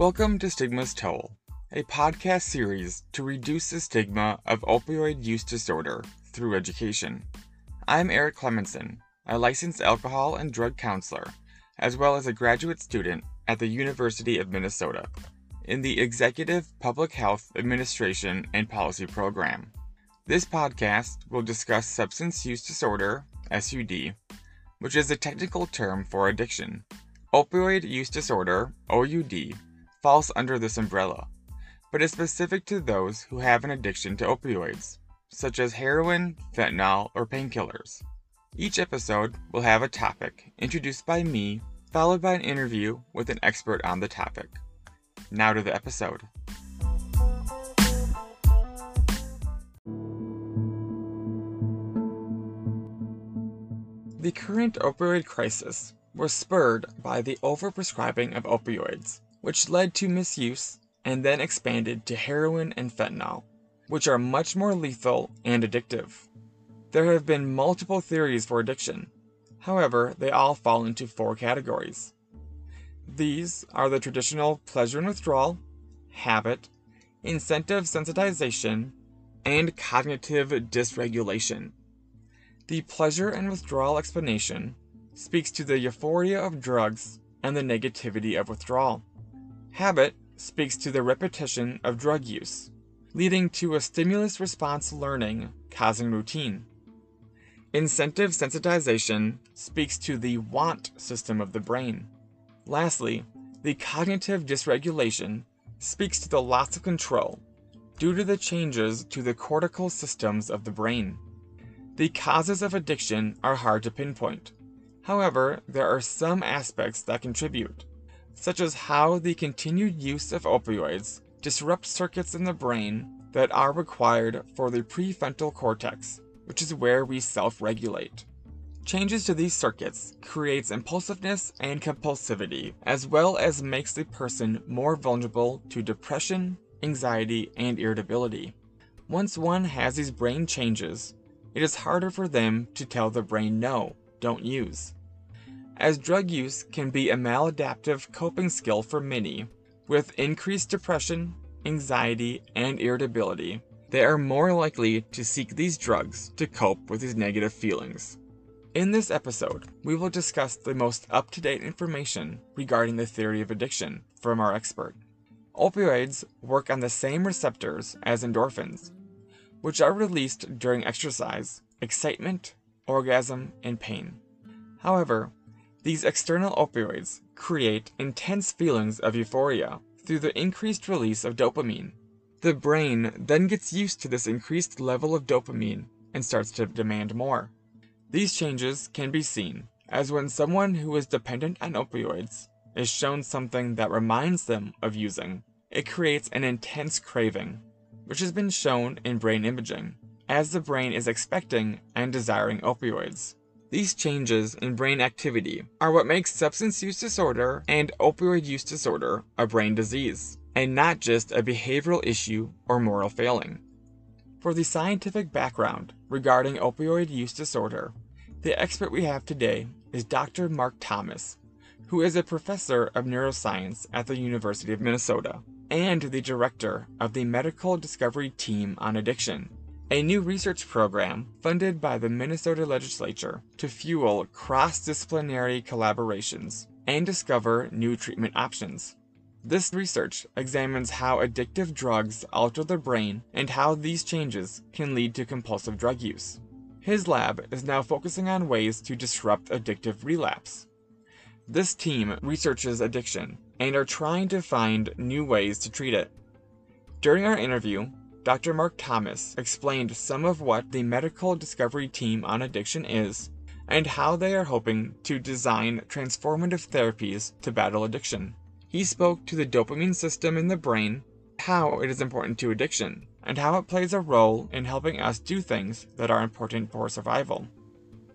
Welcome to Stigma's Toll, a podcast series to reduce the stigma of opioid use disorder through education. I'm Eric Clemenson, a licensed alcohol and drug counselor, as well as a graduate student at the University of Minnesota in the Executive Public Health Administration and Policy Program. This podcast will discuss substance use disorder, SUD, which is a technical term for addiction. Opioid use disorder, OUD, falls under this umbrella, but is specific to those who have an addiction to opioids, such as heroin, fentanyl, or painkillers. Each episode will have a topic introduced by me, followed by an interview with an expert on the topic. Now to the episode. The current opioid crisis was spurred by the overprescribing of opioids, which led to misuse and then expanded to heroin and fentanyl, which are much more lethal and addictive. There have been multiple theories for addiction. However, they all fall into four categories. These are the traditional pleasure and withdrawal, habit, incentive sensitization, and cognitive dysregulation. The pleasure and withdrawal explanation speaks to the euphoria of drugs and the negativity of withdrawal. Habit speaks to the repetition of drug use, leading to a stimulus response learning causing routine. Incentive sensitization speaks to the want system of the brain. Lastly, the cognitive dysregulation speaks to the loss of control due to the changes to the cortical systems of the brain. The causes of addiction are hard to pinpoint. However, there are some aspects that contribute, such as how the continued use of opioids disrupts circuits in the brain that are required for the prefrontal cortex, which is where we self-regulate. Changes to these circuits creates impulsiveness and compulsivity, as well as makes the person more vulnerable to depression, anxiety, and irritability. Once one has these brain changes, it is harder for them to tell the brain no, don't use. As drug use can be a maladaptive coping skill for many, with increased depression, anxiety, and irritability, they are more likely to seek these drugs to cope with these negative feelings. In this episode, we will discuss the most up to date information regarding the theory of addiction from our expert. Opioids work on the same receptors as endorphins, which are released during exercise, excitement, orgasm, and pain. However, these external opioids create intense feelings of euphoria through the increased release of dopamine. The brain then gets used to this increased level of dopamine and starts to demand more. These changes can be seen as when someone who is dependent on opioids is shown something that reminds them of using, it creates an intense craving which has been shown in brain imaging, as the brain is expecting and desiring opioids. These changes in brain activity are what makes substance use disorder and opioid use disorder a brain disease, and not just a behavioral issue or moral failing. For the scientific background regarding opioid use disorder, the expert we have today is Dr. Mark Thomas, who is a professor of neuroscience at the University of Minnesota and the director of the Medical Discovery Team on Addiction, a new research program funded by the Minnesota legislature to fuel cross disciplinary collaborations and discover new treatment options. This research examines how addictive drugs alter the brain and how these changes can lead to compulsive drug use. His lab is now focusing on ways to disrupt addictive relapse. This team researches addiction and are trying to find new ways to treat it. During our interview, Dr. Mark Thomas explained some of what the Medical Discovery Team on Addiction is and how they are hoping to design transformative therapies to battle addiction. He spoke to the dopamine system in the brain, how it is important to addiction, and how it plays a role in helping us do things that are important for survival.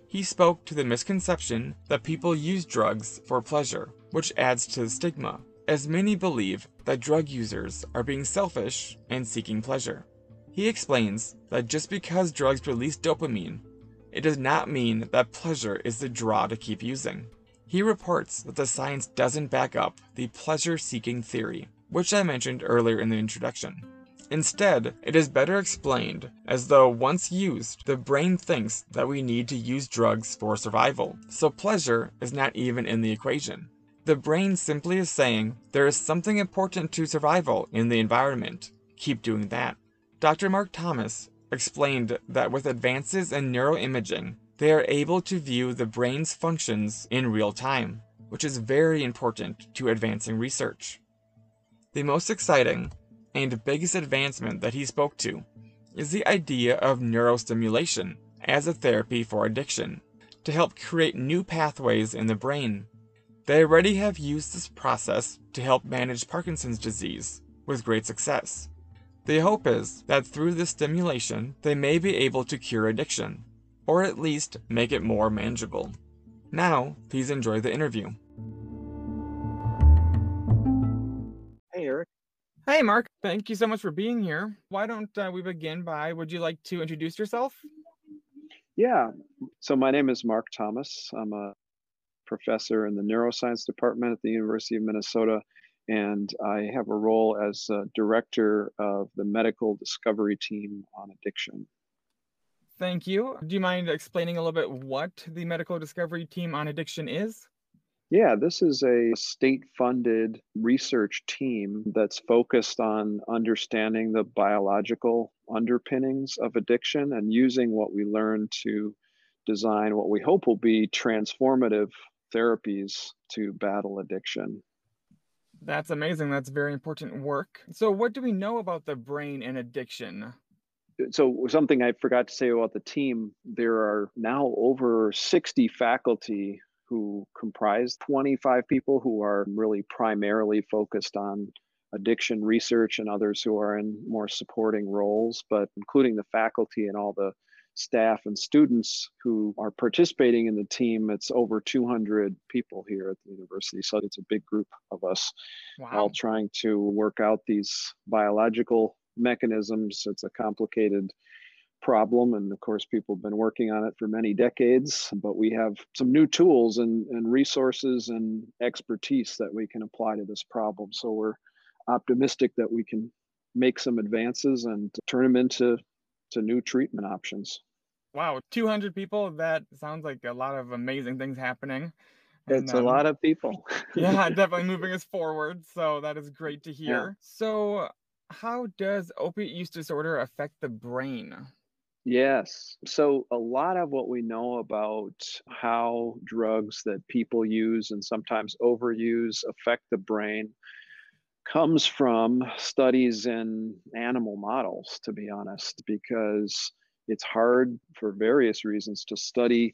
He spoke to the misconception that people use drugs for pleasure which adds to the stigma, as many believe that drug users are being selfish and seeking pleasure. He explains that just because drugs release dopamine, it does not mean that pleasure is the draw to keep using. He reports that the science doesn't back up the pleasure seeking theory, which I mentioned earlier in the introduction. Instead, it is better explained as though once used, the brain thinks that we need to use drugs for survival, so pleasure is not even in the equation. The brain simply is saying there is something important to survival in the environment. Keep doing that. Dr. Mark Thomas explained that with advances in neuroimaging, they are able to view the brain's functions in real time, which is very important to advancing research. The most exciting and biggest advancement that he spoke to is the idea of neurostimulation as a therapy for addiction to help create new pathways in the brain. They already have used this process to help manage Parkinson's disease with great success. The hope is that through this stimulation, they may be able to cure addiction, or at least make it more manageable. Now, please enjoy the interview. Hey, Eric. Hey, Mark. Thank you so much for being here. Why don't uh, we begin by would you like to introduce yourself? Yeah. So, my name is Mark Thomas. I'm a professor in the neuroscience department at the University of Minnesota, and I have a role as director of the medical discovery team on addiction. Thank you. Do you mind explaining a little bit what the medical discovery team on addiction is? Yeah, this is a state funded research team that's focused on understanding the biological underpinnings of addiction and using what we learn to design what we hope will be transformative therapies to battle addiction. That's amazing. That's very important work. So, what do we know about the brain and addiction? So, something I forgot to say about the team there are now over 60 faculty who comprise 25 people who are really primarily focused on addiction research and others who are in more supporting roles, but including the faculty and all the staff and students who are participating in the team. It's over 200 people here at the university. So it's a big group of us wow. all trying to work out these biological mechanisms. It's a complicated problem. And of course, people have been working on it for many decades, but we have some new tools and, and resources and expertise that we can apply to this problem. So we're optimistic that we can make some advances and turn them into to new treatment options. Wow, 200 people. That sounds like a lot of amazing things happening. It's a um, lot of people. yeah, definitely moving us forward. So that is great to hear. Yeah. So, how does opiate use disorder affect the brain? Yes. So, a lot of what we know about how drugs that people use and sometimes overuse affect the brain comes from studies in animal models, to be honest, because it's hard for various reasons to study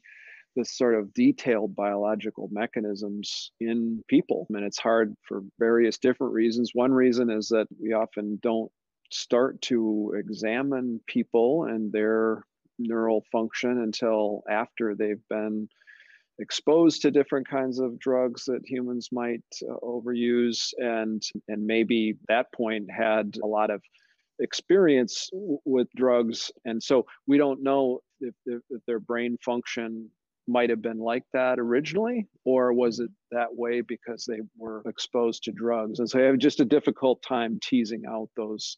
this sort of detailed biological mechanisms in people. And it's hard for various different reasons. One reason is that we often don't start to examine people and their neural function until after they've been exposed to different kinds of drugs that humans might uh, overuse and and maybe that point had a lot of experience with drugs and so we don't know if, if, if their brain function might have been like that originally, or was it that way because they were exposed to drugs? And so I have just a difficult time teasing out those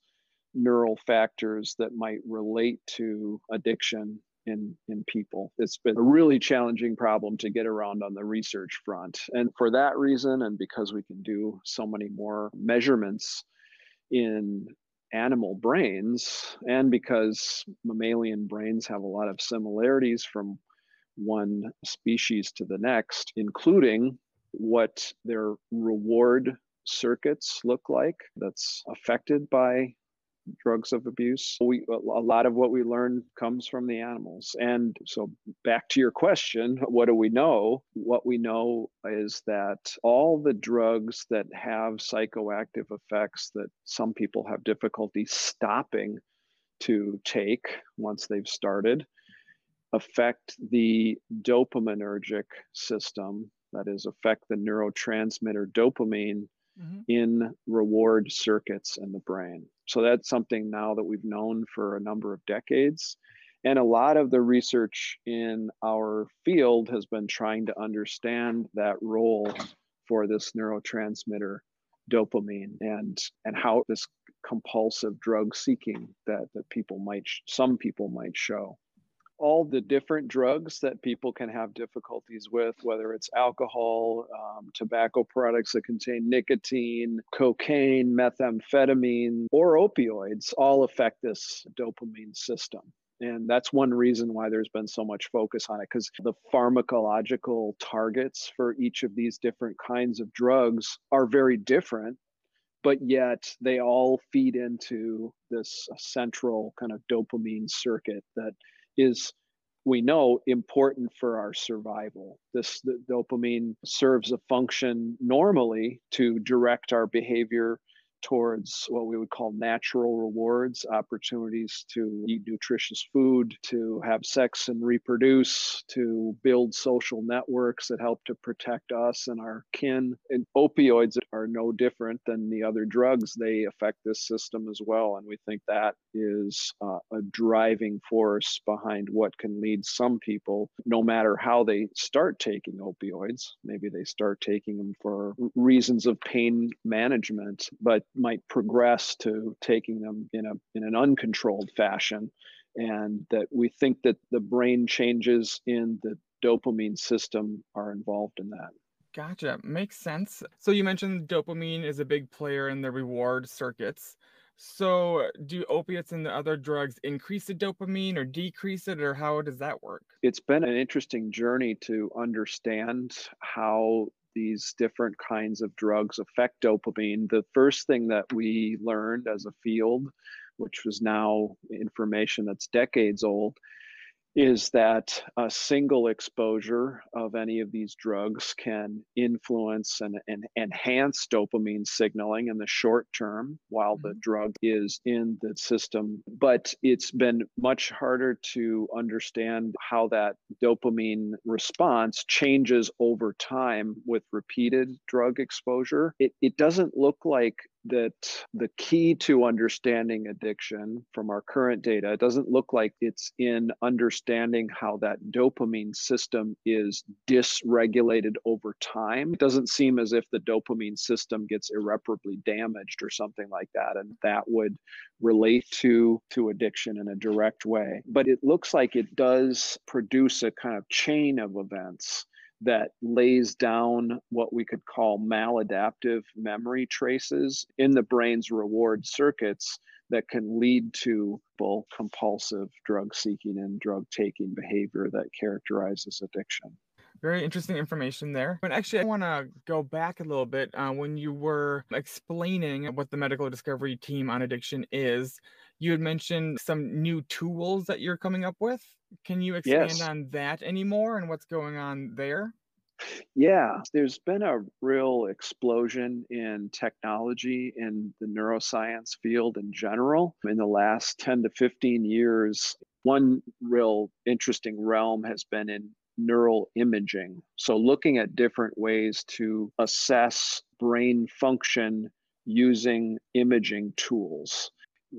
neural factors that might relate to addiction in in people. It's been a really challenging problem to get around on the research front. And for that reason and because we can do so many more measurements in animal brains and because mammalian brains have a lot of similarities from one species to the next, including what their reward circuits look like that's affected by drugs of abuse. We a lot of what we learn comes from the animals. And so back to your question, what do we know? What we know is that all the drugs that have psychoactive effects that some people have difficulty stopping to take once they've started affect the dopaminergic system, that is, affect the neurotransmitter dopamine mm-hmm. in reward circuits in the brain. So that's something now that we've known for a number of decades. And a lot of the research in our field has been trying to understand that role for this neurotransmitter dopamine and and how this compulsive drug seeking that that people might some people might show all the different drugs that people can have difficulties with, whether it's alcohol, um, tobacco products that contain nicotine, cocaine, methamphetamine, or opioids, all affect this dopamine system. And that's one reason why there's been so much focus on it because the pharmacological targets for each of these different kinds of drugs are very different but yet they all feed into this central kind of dopamine circuit that is we know important for our survival. This dopamine serves a function normally to direct our behavior towards what we would call natural rewards, opportunities to eat nutritious food, to have sex and reproduce, to build social networks that help to protect us and our kin. And opioids are no different than the other drugs. They affect this system as well. And we think that is uh, a driving force behind what can lead some people, no matter how they start taking opioids, maybe they start taking them for reasons of pain management, but might progress to taking them in a in an uncontrolled fashion and that we think that the brain changes in the dopamine system are involved in that. Gotcha. Makes sense. So you mentioned dopamine is a big player in the reward circuits. So, do opiates and the other drugs increase the dopamine or decrease it, or how does that work? It's been an interesting journey to understand how these different kinds of drugs affect dopamine, the first thing that we learned as a field, which was now information that's decades old, is that a single exposure of any of these drugs can influence and, and enhance dopamine signaling in the short term while the mm-hmm. drug is in the system. But it's been much harder to understand how that dopamine response changes over time with repeated drug exposure. It, it doesn't look like that the key to understanding addiction from our current data it doesn't look like it's in understanding how that dopamine system is dysregulated over time. It doesn't seem as if the dopamine system gets irreparably damaged or something like that, and that would relate to to addiction in a direct way. But it looks like it does produce a kind of chain of events that lays down what we could call maladaptive memory traces in the brain's reward circuits that can lead to compulsive drug seeking and drug taking behavior that characterizes addiction. Very interesting information there. But actually, I want to go back a little bit uh, when you were explaining what the medical discovery team on addiction is. You had mentioned some new tools that you're coming up with. Can you expand yes. on that anymore and what's going on there? Yeah, there's been a real explosion in technology in the neuroscience field in general in the last 10 to 15 years. One real interesting realm has been in neural imaging. So, looking at different ways to assess brain function using imaging tools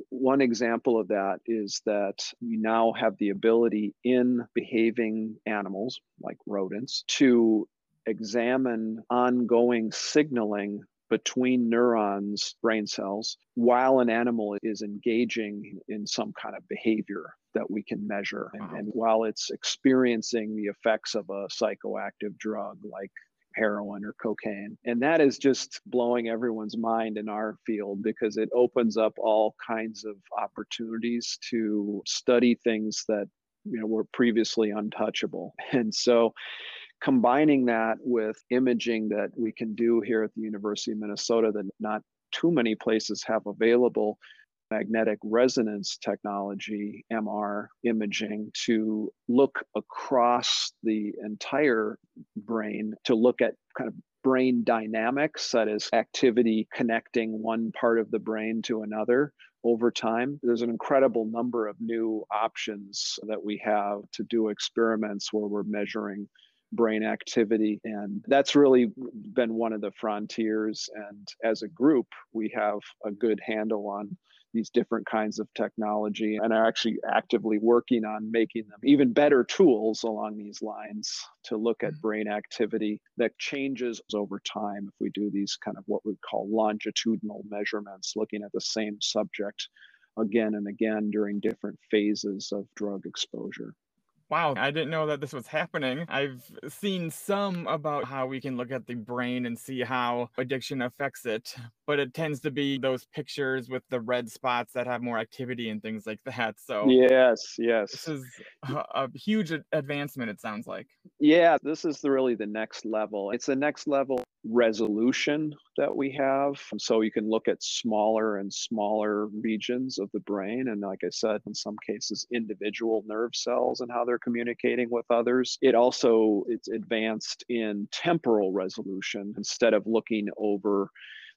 one example of that is that we now have the ability in behaving animals like rodents to examine ongoing signaling between neurons, brain cells, while an animal is engaging in some kind of behavior that we can measure. And, and, while it's experiencing the effects of a psychoactive drug like heroin or cocaine. And that is just blowing everyone's mind in our field because it opens up all kinds of opportunities to study things that you know were previously untouchable. And so combining that with imaging that we can do here at the University of Minnesota that not too many places have available magnetic resonance technology, MR imaging, to look across the entire brain to look at kind of brain dynamics, that is, activity connecting one part of the brain to another over time. There's an incredible number of new options that we have to do experiments where we're measuring brain activity. And that's really been one of the frontiers. And as a group, we have a good handle on these different kinds of technology and are actually actively working on making them even better tools along these lines to look at mm-hmm. brain activity that changes over time if we do these kind of what we call longitudinal measurements, looking at the same subject again and again during different phases of drug exposure. Wow, I didn't know that this was happening. I've seen some about how we can look at the brain and see how addiction affects it, but it tends to be those pictures with the red spots that have more activity and things like that. So, yes, yes. This is a, a huge advancement, it sounds like. Yeah, this is the, really the next level. It's the next level resolution that we have. So you can look at smaller and smaller regions of the brain. And like I said, in some cases, individual nerve cells and how they're communicating with others. It also it's advanced in temporal resolution instead of looking over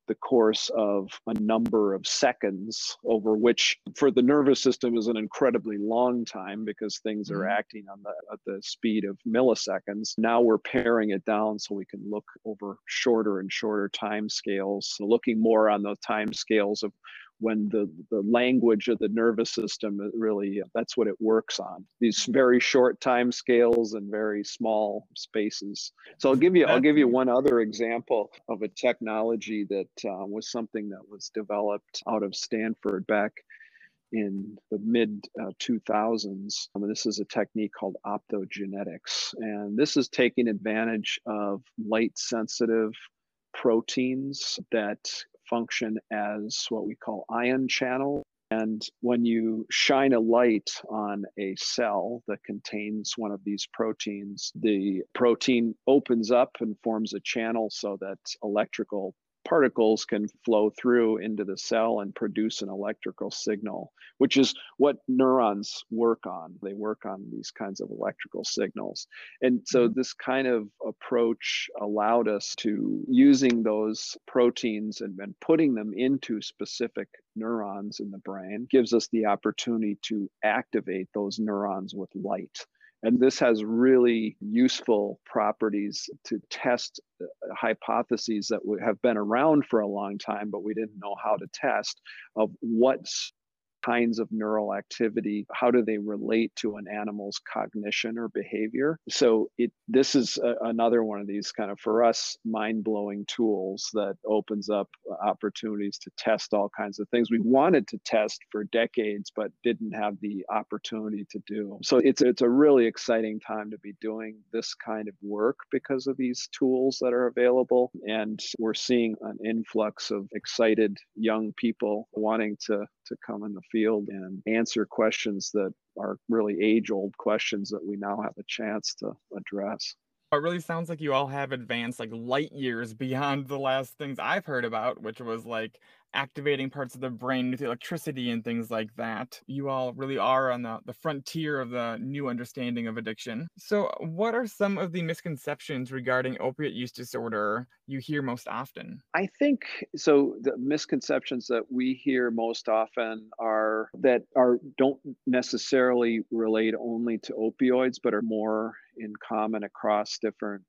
the course of a number of seconds, over which for the nervous system is an incredibly long time because things are mm-hmm. acting on the at the speed of milliseconds. Now we're paring it down so we can look over shorter and shorter time scales, so looking more on the time scales of when the, the language of the nervous system really that's what it works on. These very short time scales and very small spaces. So i'll give you i'll give you one other example of a technology that uh, was something that was developed out of stanford back in the mid uh, 2000s. I mean, this is a technique called optogenetics, and this is taking advantage of light sensitive proteins that function as what we call ion channel. And when you shine a light on a cell that contains one of these proteins, the protein opens up and forms a channel so that electrical particles can flow through into the cell and produce an electrical signal, which is what neurons work on. They work on these kinds of electrical signals. And so mm-hmm. this kind of approach allowed us to using those proteins and, and putting them into specific neurons in the brain gives us the opportunity to activate those neurons with light. And this has really useful properties to test uh, hypotheses that have been around for a long time, but we didn't know how to test of what's kinds of neural activity how do they relate to an animal's cognition or behavior? So it this is a, another one of these kind of for us mind-blowing tools that opens up uh, opportunities to test all kinds of things. We wanted to test for decades but didn't have the opportunity to do. So it's it's a really exciting time to be doing this kind of work because of these tools that are available. And we're seeing an influx of excited young people wanting to to come in the field and answer questions that are really age old questions that we now have a chance to address. It really sounds like you all have advanced like light years beyond the last things I've heard about, which was like activating parts of the brain with electricity and things like that. You all really are on the, the frontier of the new understanding of addiction. So, what are some of the misconceptions regarding opiate use disorder you hear most often? I think so. The misconceptions that we hear most often are that are don't necessarily relate only to opioids, but are more in common across different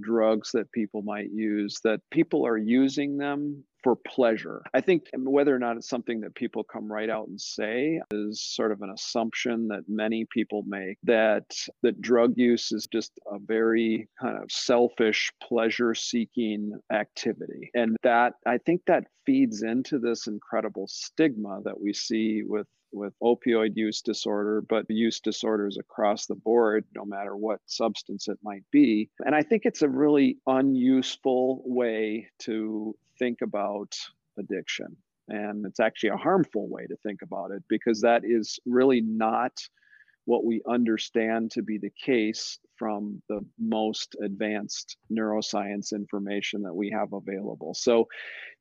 drugs that people might use that people are using them for pleasure. I think whether or not it's something that people come right out and say is sort of an assumption that many people make that that drug use is just a very kind of selfish pleasure seeking activity. And that I think that feeds into this incredible stigma that we see with with opioid use disorder, but use disorders across the board, no matter what substance it might be. And I think it's a really unuseful way to think about addiction. And it's actually a harmful way to think about it because that is really not what we understand to be the case from the most advanced neuroscience information that we have available. So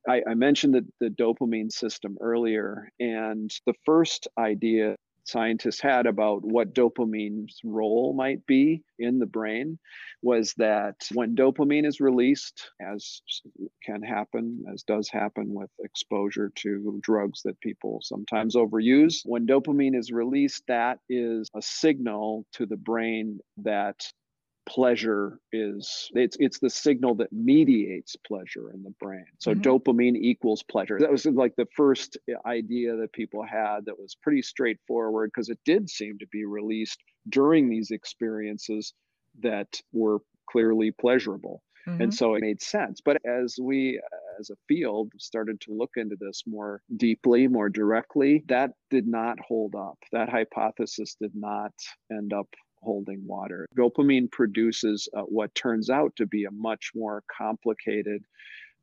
I, I mentioned the, the dopamine system earlier, and the first idea scientists had about what dopamine's role might be in the brain was that when dopamine is released, as can happen, as does happen with exposure to drugs that people sometimes overuse, when dopamine is released, that is a signal to the brain that pleasure is it's it's the signal that mediates pleasure in the brain. So Mhm. dopamine equals pleasure. That was like the first idea that people had that was pretty straightforward because it did seem to be released during these experiences that were clearly pleasurable. Mhm. and so it made sense. But as we as a field started to look into this more deeply more directly that did not hold up. That hypothesis did not end up holding water dopamine produces uh, what turns out to be a much more complicated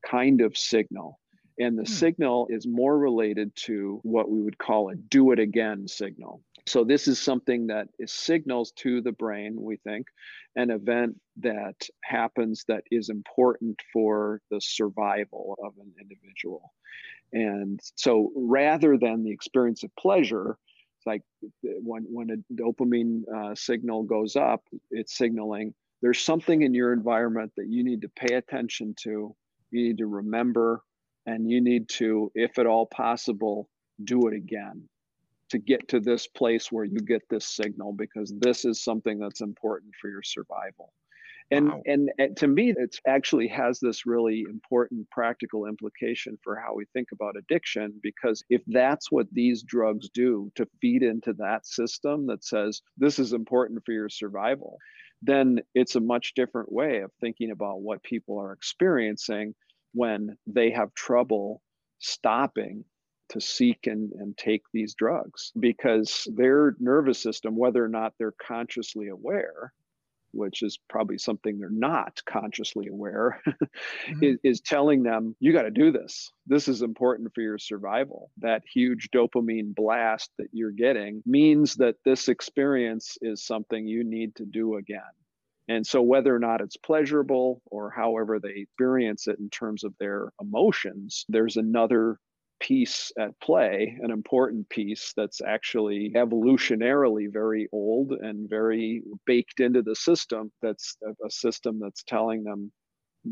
kind of signal and the Hmm. signal is more related to what we would call a do it again signal so this is something that is signals to the brain we think an event that happens that is important for the survival of an individual. And so rather than the experience of pleasure, it's like when, when a dopamine uh, signal goes up, it's signaling. There's something in your environment that you need to pay attention to, you need to remember, and you need to, if at all possible, do it again to get to this place where you get this signal because this is something that's important for your survival and Wow. and, and to me it actually has this really important practical implication for how we think about addiction because if that's what these drugs do to feed into that system that says this is important for your survival then it's a much different way of thinking about what people are experiencing when they have trouble stopping to seek and, and take these drugs because their nervous system, whether or not they're consciously aware, which is probably something they're not consciously aware, Mhm. is, is telling them, you got to do this. This is important for your survival. That huge dopamine blast that you're getting means that this experience is something you need to do again. And so, whether or not it's pleasurable or however they experience it in terms of their emotions, there's another piece at play, an important piece that's actually evolutionarily very old and very baked into the system. That's a, system that's telling them,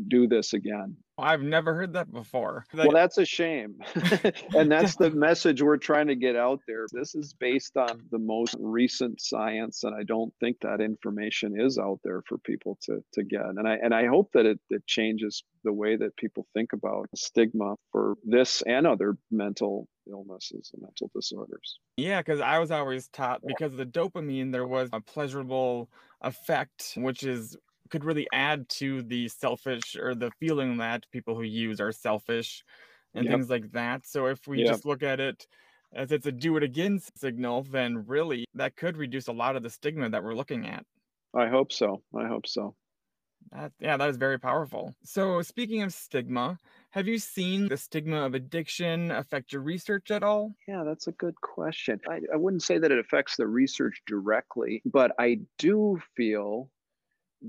do this again. I've never heard that before. Well, that's a shame. and that's the message we're trying to get out there. This is based on the most recent science, and I don't think that information is out there for people to, to get. And I and I hope that it, it changes the way that people think about stigma for this and other mental illnesses and mental disorders. Yeah, because I was always taught because of the dopamine, there was a pleasurable effect, which is could really add to the selfish or the feeling that people who use are selfish and Yep. things like that. So if we Yep. just look at it as it's a do it again signal, then really that could reduce a lot of the stigma that we're looking at. I hope so. I hope so. That, yeah, that is very powerful. So speaking of stigma, have you seen the stigma of addiction affect your research at all? Yeah, that's a good question. I, I wouldn't say that it affects the research directly, but I do feel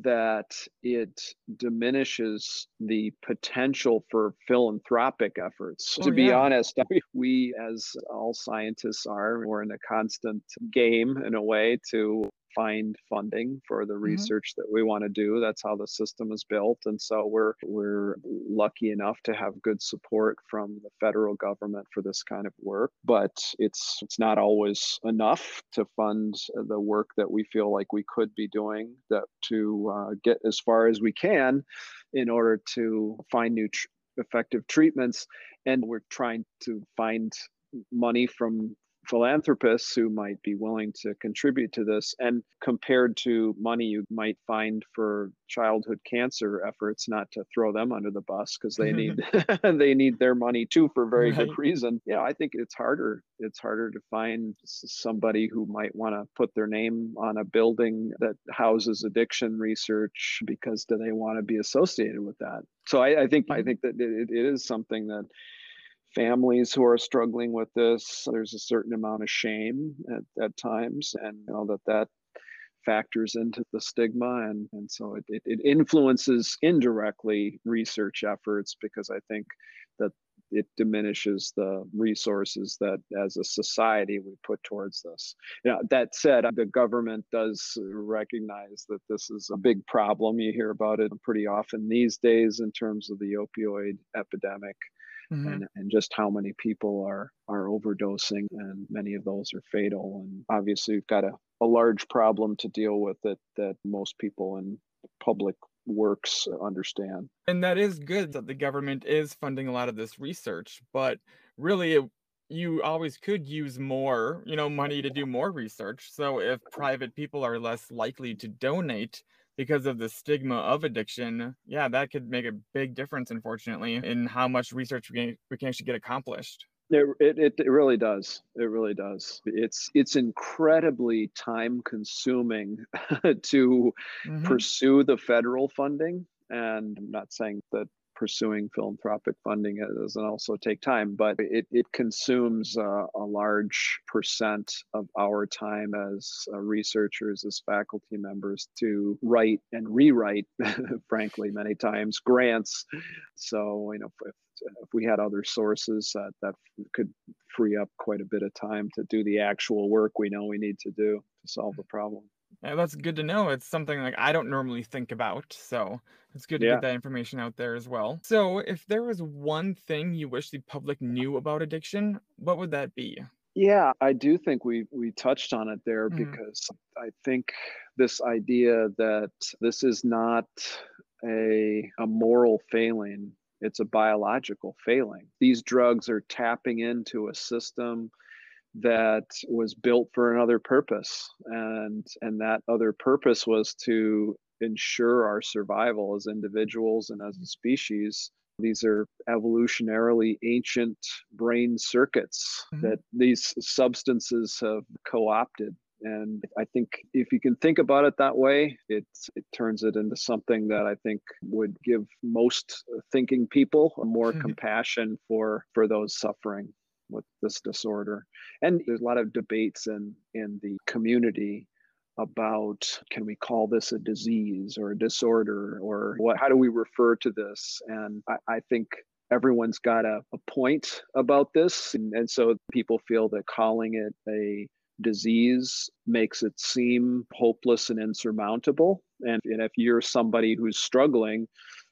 that it diminishes the potential for philanthropic efforts. Oh, to be yeah. honest, we, as all scientists are, we're in a constant game in a way to find funding for the research that we want to do. That's how the system is built. And so we're we're lucky enough to have good support from the federal government for this kind of work. But it's it's not always enough to fund the work that we feel like we could be doing that to uh, get as far as we can in order to find new tr- effective treatments. And we're trying to find money from philanthropists who might be willing to contribute to this and compared to money you might find for childhood cancer efforts not to throw them under the bus because they need they need their money too for very Right. good reason. Yeah i think it's harder it's harder to find somebody who might want to put their name on a building that houses addiction research because do they want to be associated with that? So i, I think i think that it, it is something that families who are struggling with this there's a certain amount of shame at, at times and you know that that factors into the stigma and, and so it, it, it influences indirectly research efforts because i think that it diminishes the resources that as a society we put towards this. You know, that said the government does recognize that this is a big problem. You hear about it pretty often these days in terms of the opioid epidemic Mhm. and, and just how many people are are overdosing and many of those are fatal. And obviously we've got a, a large problem to deal with that that most people in public works uh, understand. And that is good that the government is funding a lot of this research, but really it, you always could use more, you know, money to do more research. So if private people are less likely to donate because of the stigma of addiction, yeah, that could make a big difference, unfortunately, in how much research we can, we can actually get accomplished. It, it, it really does. It really does. It's it's incredibly time consuming to mm-hmm. pursue the federal funding. And I'm not saying that pursuing philanthropic funding doesn't also take time, but it, it consumes uh, a large percent of our time as uh, researchers, as faculty members to write and rewrite, frankly, many times grants. So, you know, if, if we had other sources uh, that could free up quite a bit of time to do the actual work we know we need to do to solve the problem. Yeah, that's good to know. It's something like I don't normally think about. So it's good to yeah. get that information out there as well. So, if there was one thing you wish the public knew about addiction, what would that be? Yeah, I do think we we touched on it there mm. because I think this idea that this is not a a moral failing, it's a biological failing. These drugs are tapping into a system that was built for another purpose and and that other purpose was to ensure our survival as individuals and as a species these are evolutionarily ancient brain circuits mm-hmm. that these substances have co-opted and i think if you can think about it that way it it turns it into something that i think would give most thinking people more compassion for for those suffering with this disorder. And there's a lot of debates in, in the community about can we call this a disease or a disorder or what how do we refer to this and i, I think everyone's got a, a point about this and, and so people feel that calling it a disease makes it seem hopeless and insurmountable and, and if you're somebody who's struggling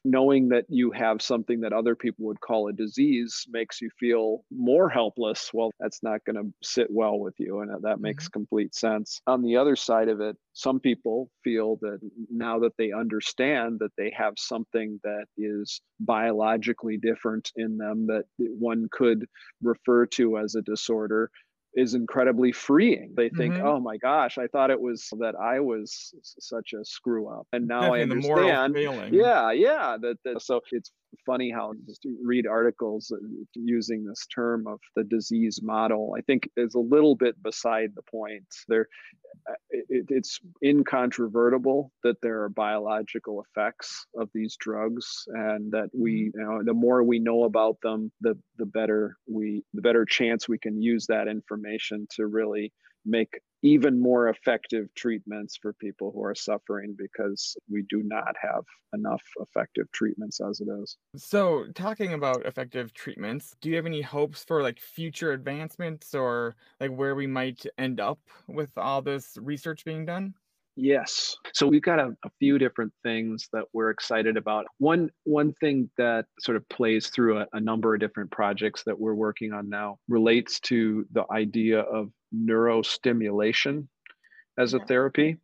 knowing that you have something that other people would call a disease makes you feel more helpless. Well, that's not going to sit well with you. And that makes mm-hmm. complete sense. On the other side of it, some people feel that now that they understand that they have something that is biologically different in them that one could refer to as a disorder, is incredibly freeing. They think, mm-hmm. "Oh my gosh, I thought it was that I was such a screw up, and now Definitely I understand." Yeah, yeah. That, that so it's funny how just read articles using this term of the disease model. I think is a little bit beside the point. There, uh, it, it's incontrovertible that there are biological effects of these drugs, and that we, mm-hmm. you know, the more we know about them, the the better we, the better chance we can use that information to really make even more effective treatments for people who are suffering because we do not have enough effective treatments as it is. So, talking about effective treatments, do you have any hopes for like future advancements or like where we might end up with all this research being done? Yes. So we've got a, a, few different things that we're excited about. One one thing that sort of plays through a, a number of different projects that we're working on now relates to the idea of neurostimulation as a therapy.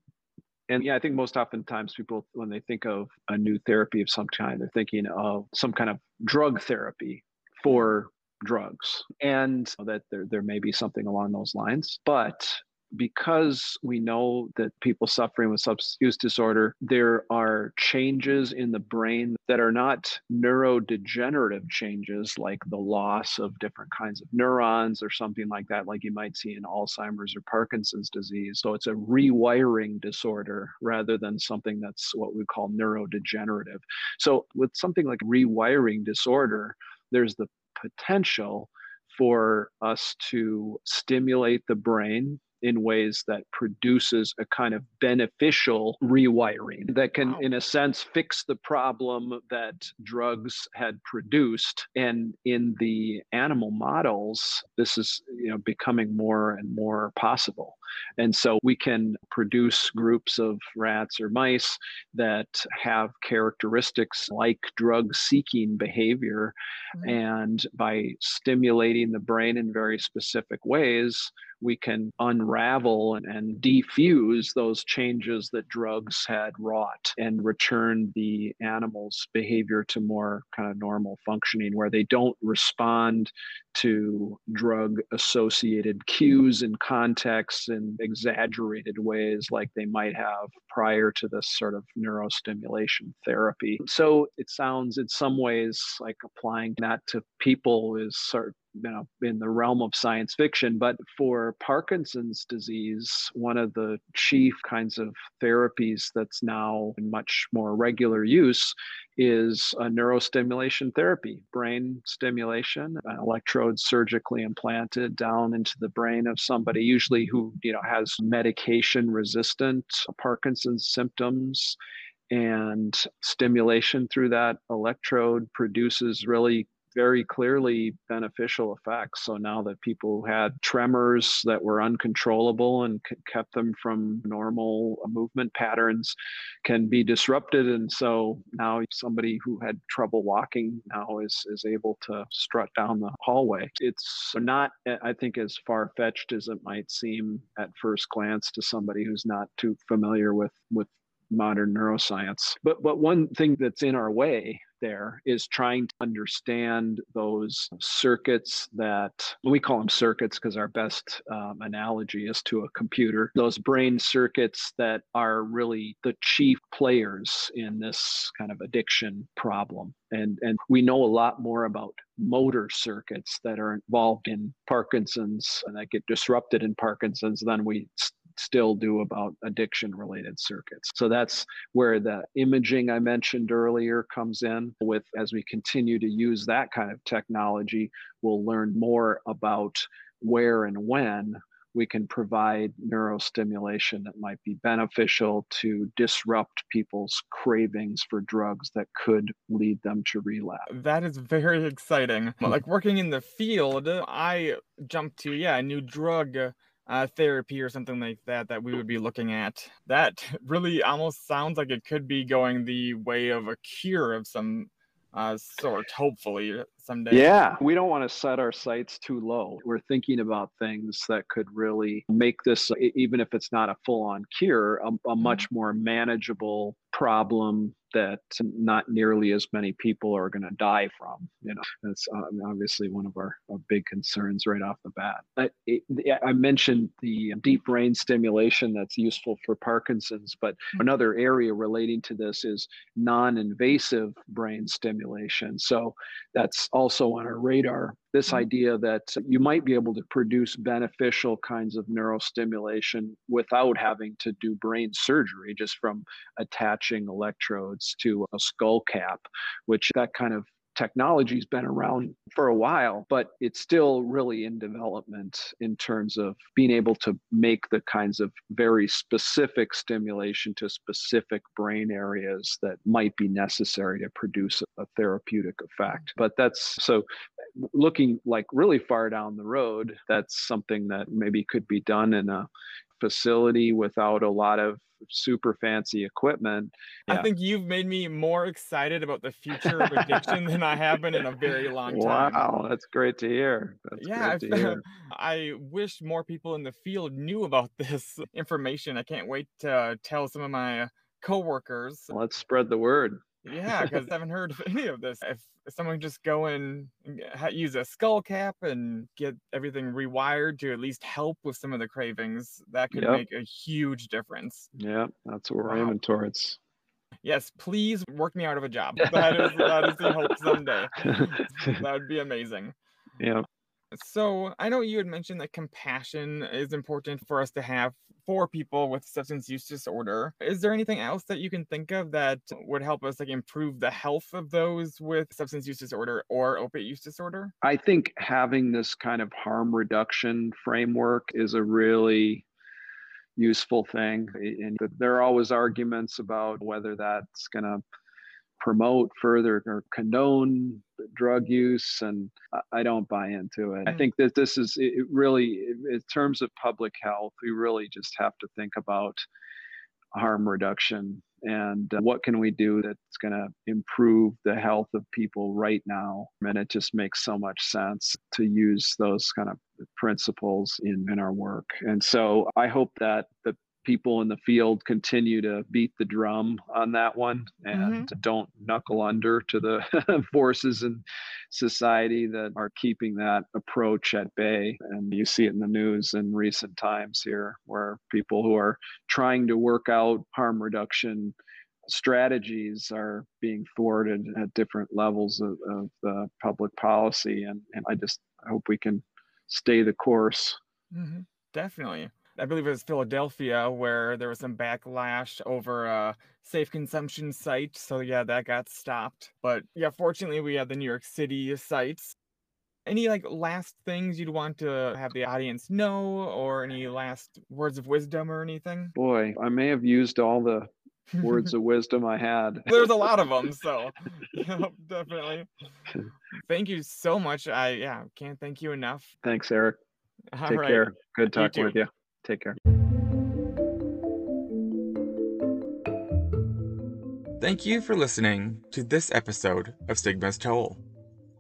And yeah, I think most oftentimes people, when they think of a new therapy of some kind, they're thinking of some kind of drug therapy for drugs and that there, there may be something along those lines. But because we know that people suffering with substance use disorder, there are changes in the brain that are not neurodegenerative changes like the loss of different kinds of neurons or something like that, like you might see in Alzheimer's or Parkinson's disease. So it's a rewiring disorder rather than something that's what we call neurodegenerative. So with something like rewiring disorder, there's the potential for us to stimulate the brain in ways that produces a kind of beneficial rewiring that can, wow. in a sense, fix the problem that drugs had produced. And in the animal models, this is you know becoming more and more possible. And so we can produce groups of rats or mice that have characteristics like drug seeking behavior. Mm-hmm. And by stimulating the brain in very specific ways, we can unravel and, and defuse those changes that drugs had wrought and return the animal's behavior to more kind of normal functioning where they don't respond to drug associated cues and contexts in exaggerated ways like they might have prior to this sort of neurostimulation therapy. So it sounds in some ways like applying that to people is sort you know in the realm of science fiction but for parkinson's disease one of the chief kinds of therapies that's now in much more regular use is a neurostimulation therapy brain stimulation uh, electrodes surgically implanted down into the brain of somebody usually who you know has medication resistant parkinson's symptoms and stimulation through that electrode produces really very clearly beneficial effects. So now that people had tremors that were uncontrollable and kept them from normal movement patterns can be disrupted. And so now somebody who had trouble walking now is, is able to strut down the hallway. It's not, I think, as far fetched as it might seem at first glance to somebody who's not too familiar with, with modern neuroscience. But but one thing that's in our way there is trying to understand those circuits that we call them circuits because our best um, analogy is to a computer. Those brain circuits that are really the chief players in this kind of addiction problem. And and we know a lot more about motor circuits that are involved in parkinson's and that get disrupted in parkinson's than we still do about addiction related circuits. So that's where the imaging I mentioned earlier comes in with as we continue to use that kind of technology, we'll learn more about where and when we can provide neurostimulation that might be beneficial to disrupt people's cravings for drugs that could lead them to relapse. That is very exciting. like working in the field, I jumped to, yeah, a new drug uh, therapy or something like that that we would be looking at. That really almost sounds like it could be going the way of a cure of some uh, sort, hopefully someday. Yeah, we don't want to set our sights too low. We're thinking about things that could really make this, even if it's not a full on cure, a, a mm-hmm. much more manageable problem that not nearly as many people are going to die from. You know, that's uh, obviously one of our, our, big concerns right off the bat. I, it, I, mentioned the deep brain stimulation that's useful for Parkinson's, but mm-hmm. another area relating to this is non-invasive brain stimulation. So that's also on our radar this mm-hmm. idea that you might be able to produce beneficial kinds of neurostimulation without having to do brain surgery, just from attaching electrodes to a skull cap, which that kind of technology's been around for a while, but it's still really in development in terms of being able to make the kinds of very specific stimulation to specific brain areas that might be necessary to produce a therapeutic effect. But that's so looking like really far down the road, that's something that maybe could be done in a facility without a lot of super fancy equipment. Yeah. I think you've made me more excited about the future of addiction than I have been in a very long time. Wow, that's great to hear. That's yeah, to hear. I wish more people in the field knew about this information. I can't wait to tell some of my coworkers. Let's spread the word. Yeah, because I haven't heard of any of this. If, someone just go and use a skull cap and get everything rewired to at least help with some of the cravings, that could yep. make a huge difference. Yeah, that's what we're wow. aiming towards. Yes, please work me out of a job. That is that is the hope someday. that would be amazing. Yeah. So I know you had mentioned that compassion is important for us to have for people with substance use disorder. Is there anything else that you can think of that would help us like improve the health of those with substance use disorder or opiate use disorder? I think having this kind of harm reduction framework is a really useful thing. And there are always arguments about whether that's going to promote further or condone drug use and i don't buy into it. I mm. think that this is it really in terms of public health we really just have to think about harm reduction and uh, what can we do that's going to improve the health of people right now? And it just makes so much sense to use those kind of principles in, in our work. And so i hope that the people in the field continue to beat the drum on that one and mm-hmm. don't knuckle under to the forces in society that are keeping that approach at bay. And you see it in the news in recent times here, where people who are trying to work out harm reduction strategies are being thwarted at different levels of, of uh, public policy. And, and I just hope we can stay the course. Mm-hmm. Definitely. I believe it was Philadelphia where there was some backlash over a safe consumption site. So yeah, that got stopped. But yeah, fortunately we have the New York City sites. Any like last things you'd want to have the audience know or any last words of wisdom or anything? Boy, I may have used all the words of wisdom I had. There's a lot of them, so yeah, definitely. Thank you so much. I yeah, can't thank you enough. Thanks, Eric. All Take right. care. Good talking you with you. Take care. Thank you for listening to this episode of Stigma's Toll.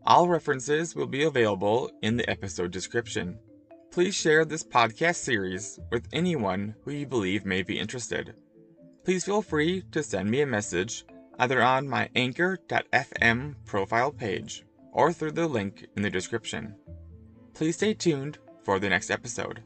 All references will be available in the episode description. Please share this podcast series with anyone who you believe may be interested. Please feel free to send me a message either on my anchor.fm profile page or through the link in the description. Please stay tuned for the next episode.